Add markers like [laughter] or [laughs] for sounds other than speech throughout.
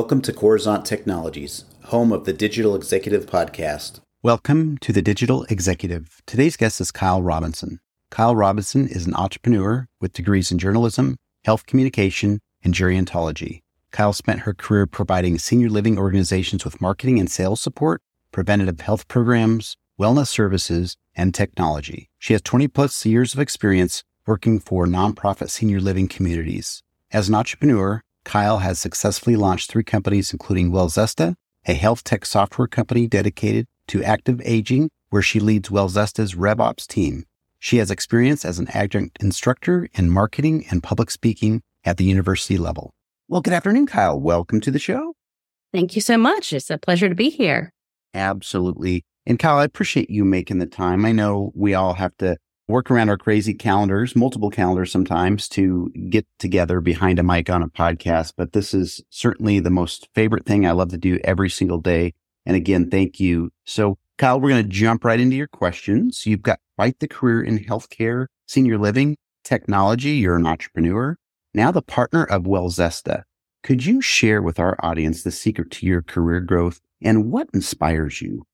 Welcome to Coruzant Technologies, home of the Digital Executive Podcast. Welcome to the Digital Executive. Today's guest is Kyle Robinson. Kyle Robinson is an entrepreneur with degrees in journalism, health communication, and gerontology. Kyle spent her career providing senior living organizations with marketing and sales support, preventative health programs, wellness services, and technology. She has 20 plus years of experience working for nonprofit senior living communities. As an entrepreneur, Kyle has successfully launched three companies, including WellZesta, a health tech software company dedicated to active aging, where she leads WellZesta's RevOps team. She has experience as an adjunct instructor in marketing and public speaking at the university level. Well, good afternoon, Kyle. Welcome to the show. Thank you so much. It's a pleasure to be here. Absolutely. And Kyle, I appreciate you making the time. I know we all have to work around our crazy calendars, multiple calendars sometimes to get together behind a mic on a podcast, but this is certainly the most favorite thing I love to do every single day. And again, thank you. So Kyle, we're going to jump right into your questions. You've got quite the career in healthcare, senior living, technology. You're an entrepreneur now the partner of WellZesta. Could you share with our audience the secret to your career growth and what inspires you?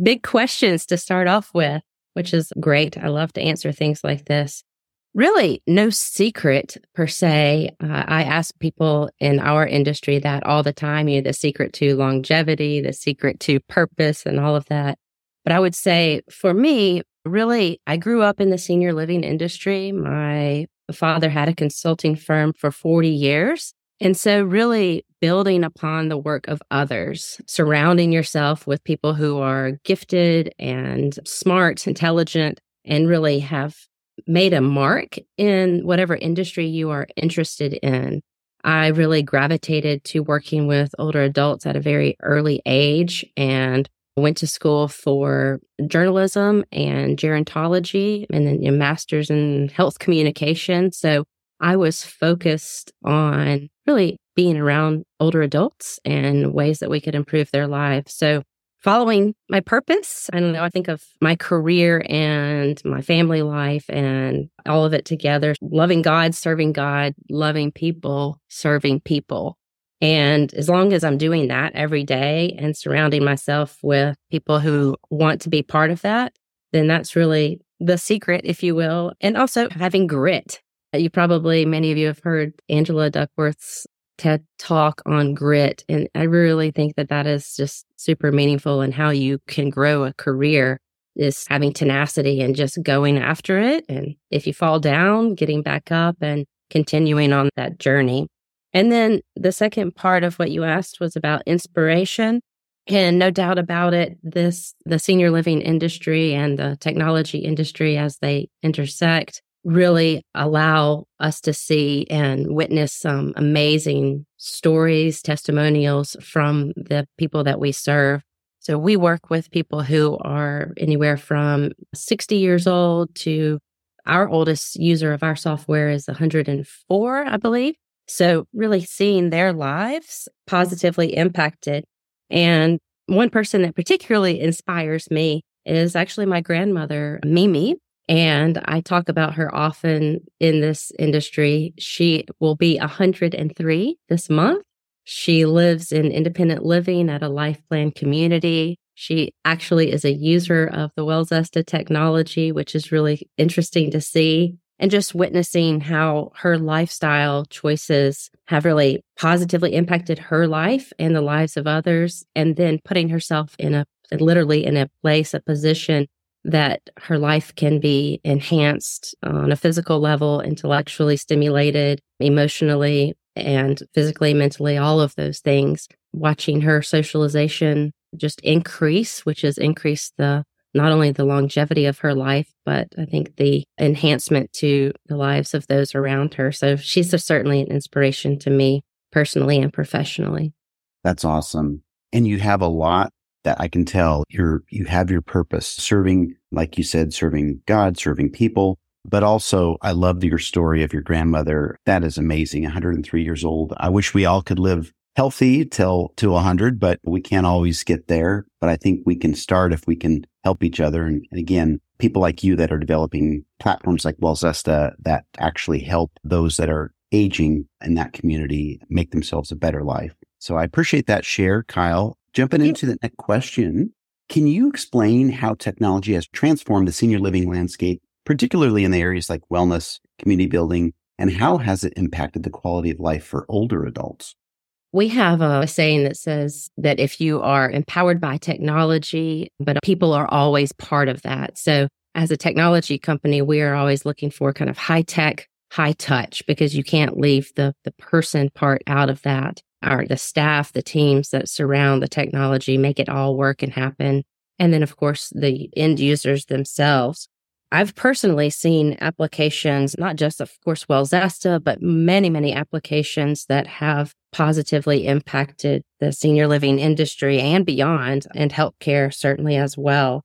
Big questions to start off with, which is great. I love to answer things like this. Really, no secret per se. Uh, I ask people in our industry that all the time, you know, the secret to longevity, the secret to purpose, and all of that. But I would say for me, really, I grew up in the senior living industry. My father had a consulting firm for 40 years. And so, really building upon the work of others, surrounding yourself with people who are gifted and smart, intelligent, and really have made a mark in whatever industry you are interested in. I really gravitated to working with older adults at a very early age and went to school for journalism and gerontology and then a master's in health communication. So I was focused on really being around older adults and ways that we could improve their lives. So following my purpose, I don't know, I think of my career and my family life and all of it together, loving God, serving God, loving people, serving people. And as long as I'm doing that every day and surrounding myself with people who want to be part of that, then that's really the secret, if you will. And also having grit. You probably, many of you have heard Angela Duckworth's TED talk on grit. And I really think that that is just super meaningful and how you can grow a career is having tenacity and just going after it. And if you fall down, getting back up and continuing on that journey. And then the second part of what you asked was about inspiration. And no doubt about it, this, the senior living industry and the technology industry as they intersect really allow us to see and witness some amazing stories, testimonials from the people that we serve. So we work with people who are anywhere from 60 years old to our oldest user of our software is 104, I believe. So, really seeing their lives positively impacted. And one person that particularly inspires me is actually my grandmother, Mimi. And I talk about her often in this industry. She will be 103 this month. She lives in independent living at a life plan community. She actually is a user of the WellZesta technology, which is really interesting to see and just witnessing how her lifestyle choices have really positively impacted her life and the lives of others and then putting herself in a literally in a place a position that her life can be enhanced on a physical level intellectually stimulated emotionally and physically mentally all of those things watching her socialization just increase which has increased the not only the longevity of her life, but I think the enhancement to the lives of those around her. So she's certainly an inspiration to me personally and professionally. That's awesome. And you have a lot that I can tell you're, you have your purpose serving, like you said, serving God, serving people. But also, I love your story of your grandmother. That is amazing. 103 years old. I wish we all could live healthy till to 100 but we can't always get there but i think we can start if we can help each other and, and again people like you that are developing platforms like WellZesta that actually help those that are aging in that community make themselves a better life So I appreciate that share, Kyle. Jumping into the next question, can you explain how technology has transformed the senior living landscape, particularly in the areas like wellness, community building, and how has it impacted the quality of life for older adults? We have a saying that says that if you are empowered by technology, but people are always part of that. So, as a technology company, we are always looking for kind of high tech, high touch because you can't leave the the person part out of that. Our the staff, the teams that surround the technology make it all work and happen. And then of course the end users themselves I've personally seen applications, not just, of course, WellZesta, but many, many applications that have positively impacted the senior living industry and beyond, and healthcare certainly as well.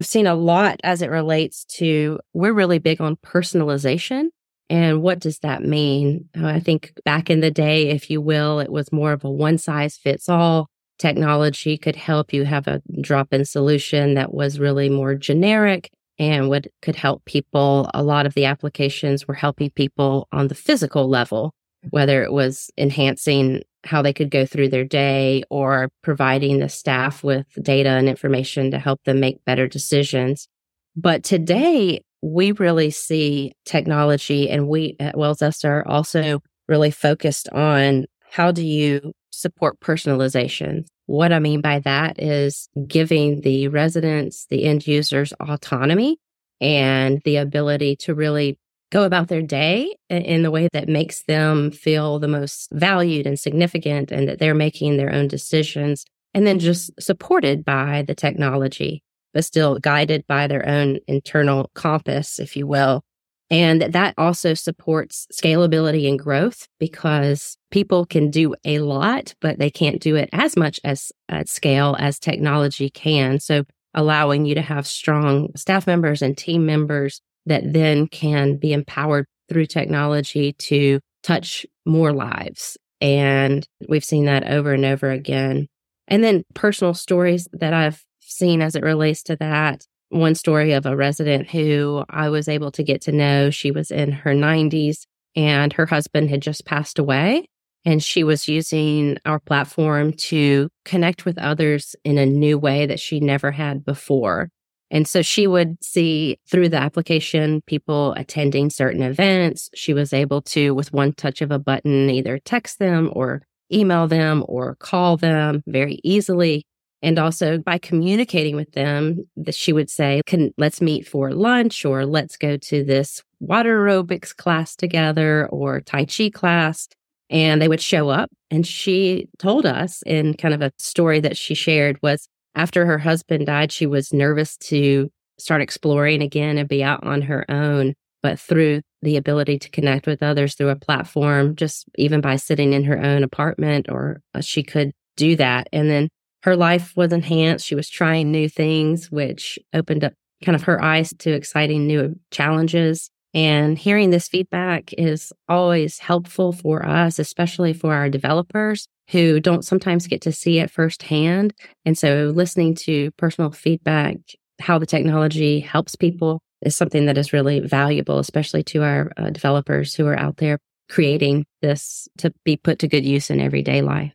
I've seen a lot as it relates to, we're really big on personalization. And what does that mean? Uh, I think back in the day, if you will, it was more of a one size fits all. Technology could help you have a drop in solution that was really more generic and would could help people. A lot of the applications were helping people on the physical level, whether it was enhancing how they could go through their day or providing the staff with data and information to help them make better decisions. But today, we really see technology and we at WellZesta are also really focused on how do you support personalization? What I mean by that is giving the residents, the end users autonomy and the ability to really go about their day in the way that makes them feel the most valued and significant and that they're making their own decisions and then just supported by the technology, but still guided by their own internal compass, if you will, and that also supports scalability and growth because people can do a lot, but they can't do it as much as at scale as technology can. So allowing you to have strong staff members and team members that then can be empowered through technology to touch more lives. And we've seen that over and over again. And then personal stories that I've seen as it relates to that one story of a resident who I was able to get to know. She was in her 90s and her husband had just passed away. And she was using our platform to connect with others in a new way that she never had before. And so she would see through the application people attending certain events. She was able to, with one touch of a button, either text them or email them or call them very easily. And also by communicating with them, that she would say, Can let's meet for lunch or let's go to this water aerobics class together or Tai Chi class. And they would show up. And she told us in kind of a story that she shared was after her husband died, she was nervous to start exploring again and be out on her own. But through the ability to connect with others through a platform, just even by sitting in her own apartment, or uh, she could do that. And then her life was enhanced. She was trying new things, which opened up kind of her eyes to exciting new challenges. And hearing this feedback is always helpful for us, especially for our developers who don't sometimes get to see it firsthand. And so listening to personal feedback, how the technology helps people is something that is really valuable, especially to our uh, developers who are out there creating this to be put to good use in everyday life.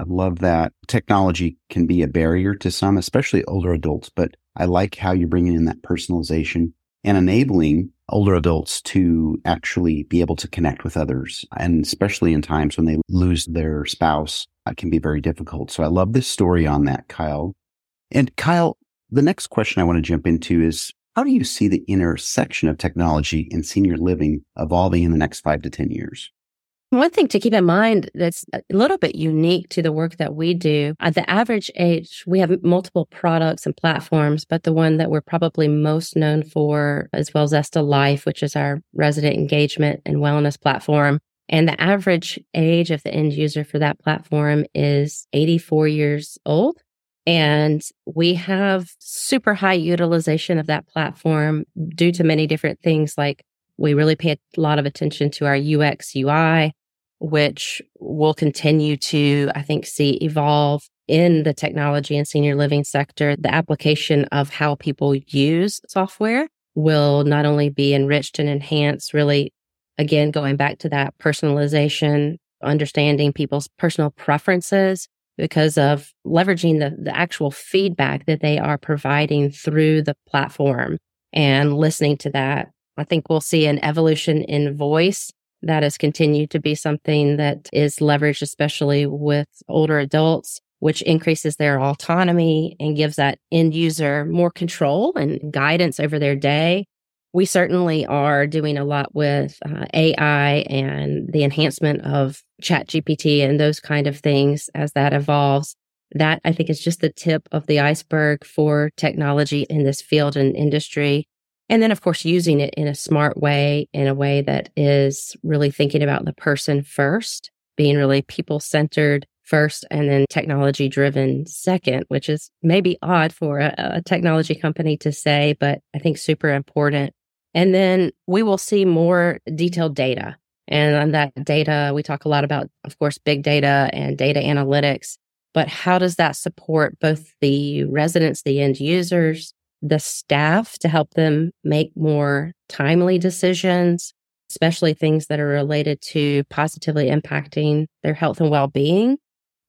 I love that technology can be a barrier to some, especially older adults, but I like how you're bringing in that personalization and enabling older adults to actually be able to connect with others. And especially in times when they lose their spouse, it can be very difficult. So I love this story on that, Kyle. And Kyle, the next question I want to jump into is how do you see the intersection of technology and senior living evolving in the next five to 10 years? One thing to keep in mind that's a little bit unique to the work that we do, at the average age, we have multiple products and platforms, but the one that we're probably most known for is WellZesta Life, which is our resident engagement and wellness platform. And the average age of the end user for that platform is 84 years old. And we have super high utilization of that platform due to many different things like we really pay a lot of attention to our UX UI which will continue to, I think, see evolve in the technology and senior living sector. The application of how people use software will not only be enriched and enhanced, really, again, going back to that personalization understanding people's personal preferences because of leveraging the, the actual feedback that they are providing through the platform and listening to that. I think we'll see an evolution in voice that has continued to be something that is leveraged, especially with older adults, which increases their autonomy and gives that end user more control and guidance over their day. We certainly are doing a lot with uh, AI and the enhancement of chat GPT and those kind of things as that evolves. That I think is just the tip of the iceberg for technology in this field and industry. And then, of course, using it in a smart way, in a way that is really thinking about the person first, being really people centered first, and then technology driven second, which is maybe odd for a, a, technology company to say, but I think super important. And then we will see more detailed data. And on that data, we talk a lot about, of course, big data and data analytics. But how does that support both the residents, the end users, the staff to help them make more timely decisions, especially things that are related to positively impacting their health and well being.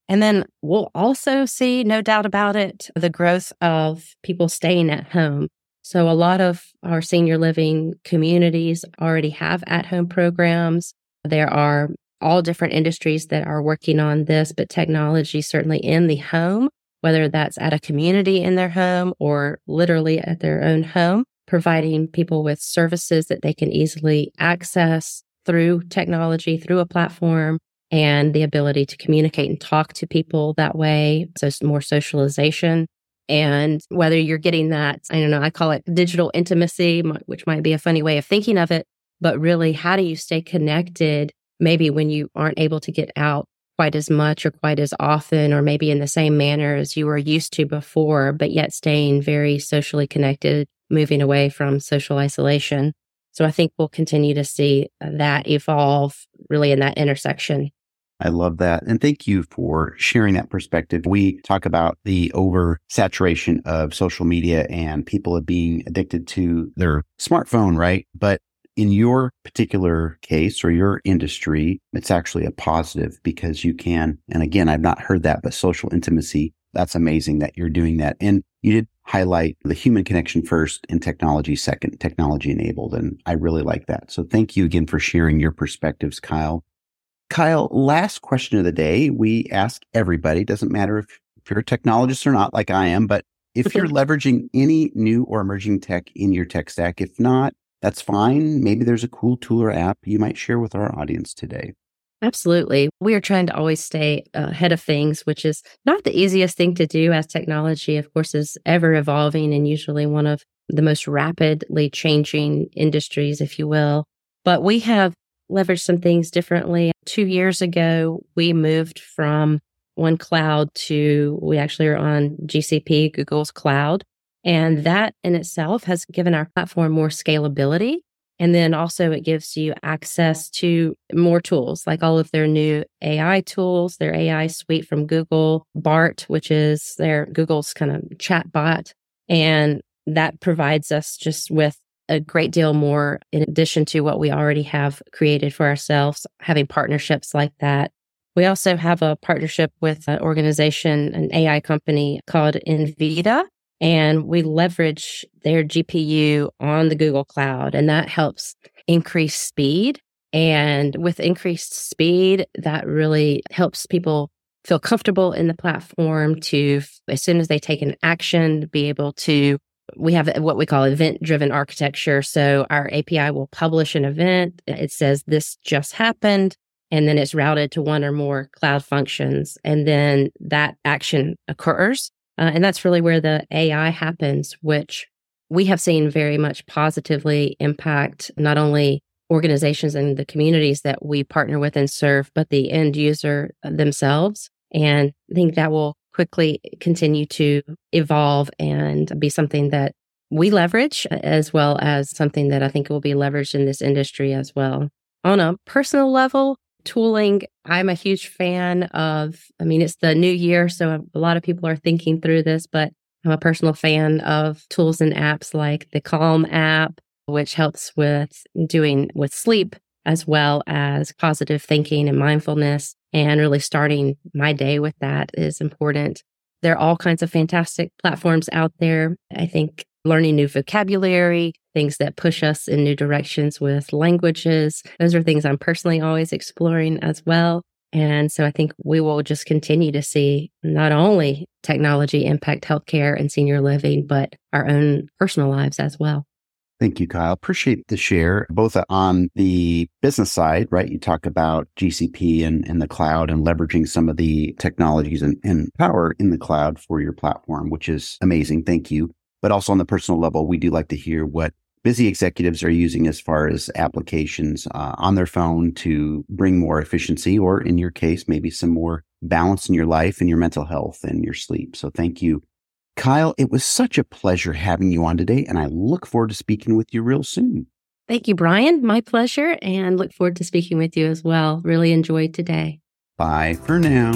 And then we'll also see, no doubt about it, the growth of people staying at home. So, a lot of our senior living communities already have at home programs. There are all different industries that are working on this, but technology certainly in the home whether that's at a community in their home or literally at their own home, providing people with services that they can easily access through technology, through a platform, and the ability to communicate and talk to people that way. So more socialization. And whether you're getting that, I don't know, I call it digital intimacy, which might be a funny way of thinking of it, but really, how do you stay connected maybe when you aren't able to get out quite as much or quite as often, or maybe in the same manner as you were used to before, but yet staying very socially connected, moving away from social isolation. So I think we'll continue to see uh, that evolve really in that intersection. I love that. And thank you for sharing that perspective. We talk about the oversaturation of social media and people being addicted to their smartphone, right? But in your particular case or your industry, it's actually a positive because you can, and again, I've not heard that, but social intimacy, that's amazing that you're doing that. And you did highlight the human connection first and technology second, technology enabled. And I really like that. So thank you again for sharing your perspectives, Kyle. Kyle, last question of the day. We ask everybody, doesn't matter if, if you're a technologist or not, like I am, but if [laughs] you're leveraging any new or emerging tech in your tech stack, if not, that's fine. Maybe there's a cool tool or app you might share with our audience today. Absolutely. We are trying to always stay uh, ahead of things, which is not the easiest thing to do as technology, of course, is ever evolving and usually one of the most rapidly changing industries, if you will. But we have leveraged some things differently. Two years ago, we moved from one cloud to we actually are on GCP, Google's cloud. And that in itself has given our platform more scalability. And then also it gives you access to more tools, like all of their new AI tools, their AI suite from Google, Bard, which is their Google's kind of chat bot. And that provides us just with a great deal more in addition to what we already have created for ourselves, having partnerships like that. We also have a partnership with an organization, an AI company called Nvidia, and we leverage their GPU on the Google Cloud, and that helps increase speed. And with increased speed, that really helps people feel comfortable in the platform to, as soon as they take an action, be able to. We have what we call event driven architecture. So our API will publish an event. It says this just happened and then it's routed to one or more cloud functions. And then that action occurs. Uh, and that's really where the AI happens, which we have seen very much positively impact not only organizations and the communities that we partner with and serve, but the end user themselves. And I think that will quickly continue to evolve and be something that we leverage, as well as something that I think will be leveraged in this industry as well. On a personal level, tooling i'm a huge fan of i mean it's the new year so a lot of people are thinking through this but i'm a personal fan of tools and apps like the calm app which helps with doing with sleep as well as positive thinking and mindfulness. And really starting my day with that is important. There are all kinds of fantastic platforms out there. I think learning new vocabulary, things that push us in new directions with languages. Those are things I'm personally always exploring as well. And so I think we will just continue to see not only technology impact healthcare and senior living, but our own personal lives as well. Thank you, Kyle. Appreciate the share, both on the business side, right? You talk about GCP and, and the cloud and leveraging some of the technologies and, and power in the cloud for your platform, which is amazing. Thank you. But also on the personal level, we do like to hear what busy executives are using as far as applications uh, on their phone to bring more efficiency, or in your case, maybe some more balance in your life and your mental health and your sleep. So thank you Kyle, it was such a pleasure having you on today, and I look forward to speaking with you real soon. Thank you, Brian. My pleasure, and look forward to speaking with you as well. Really enjoyed today. Bye for now.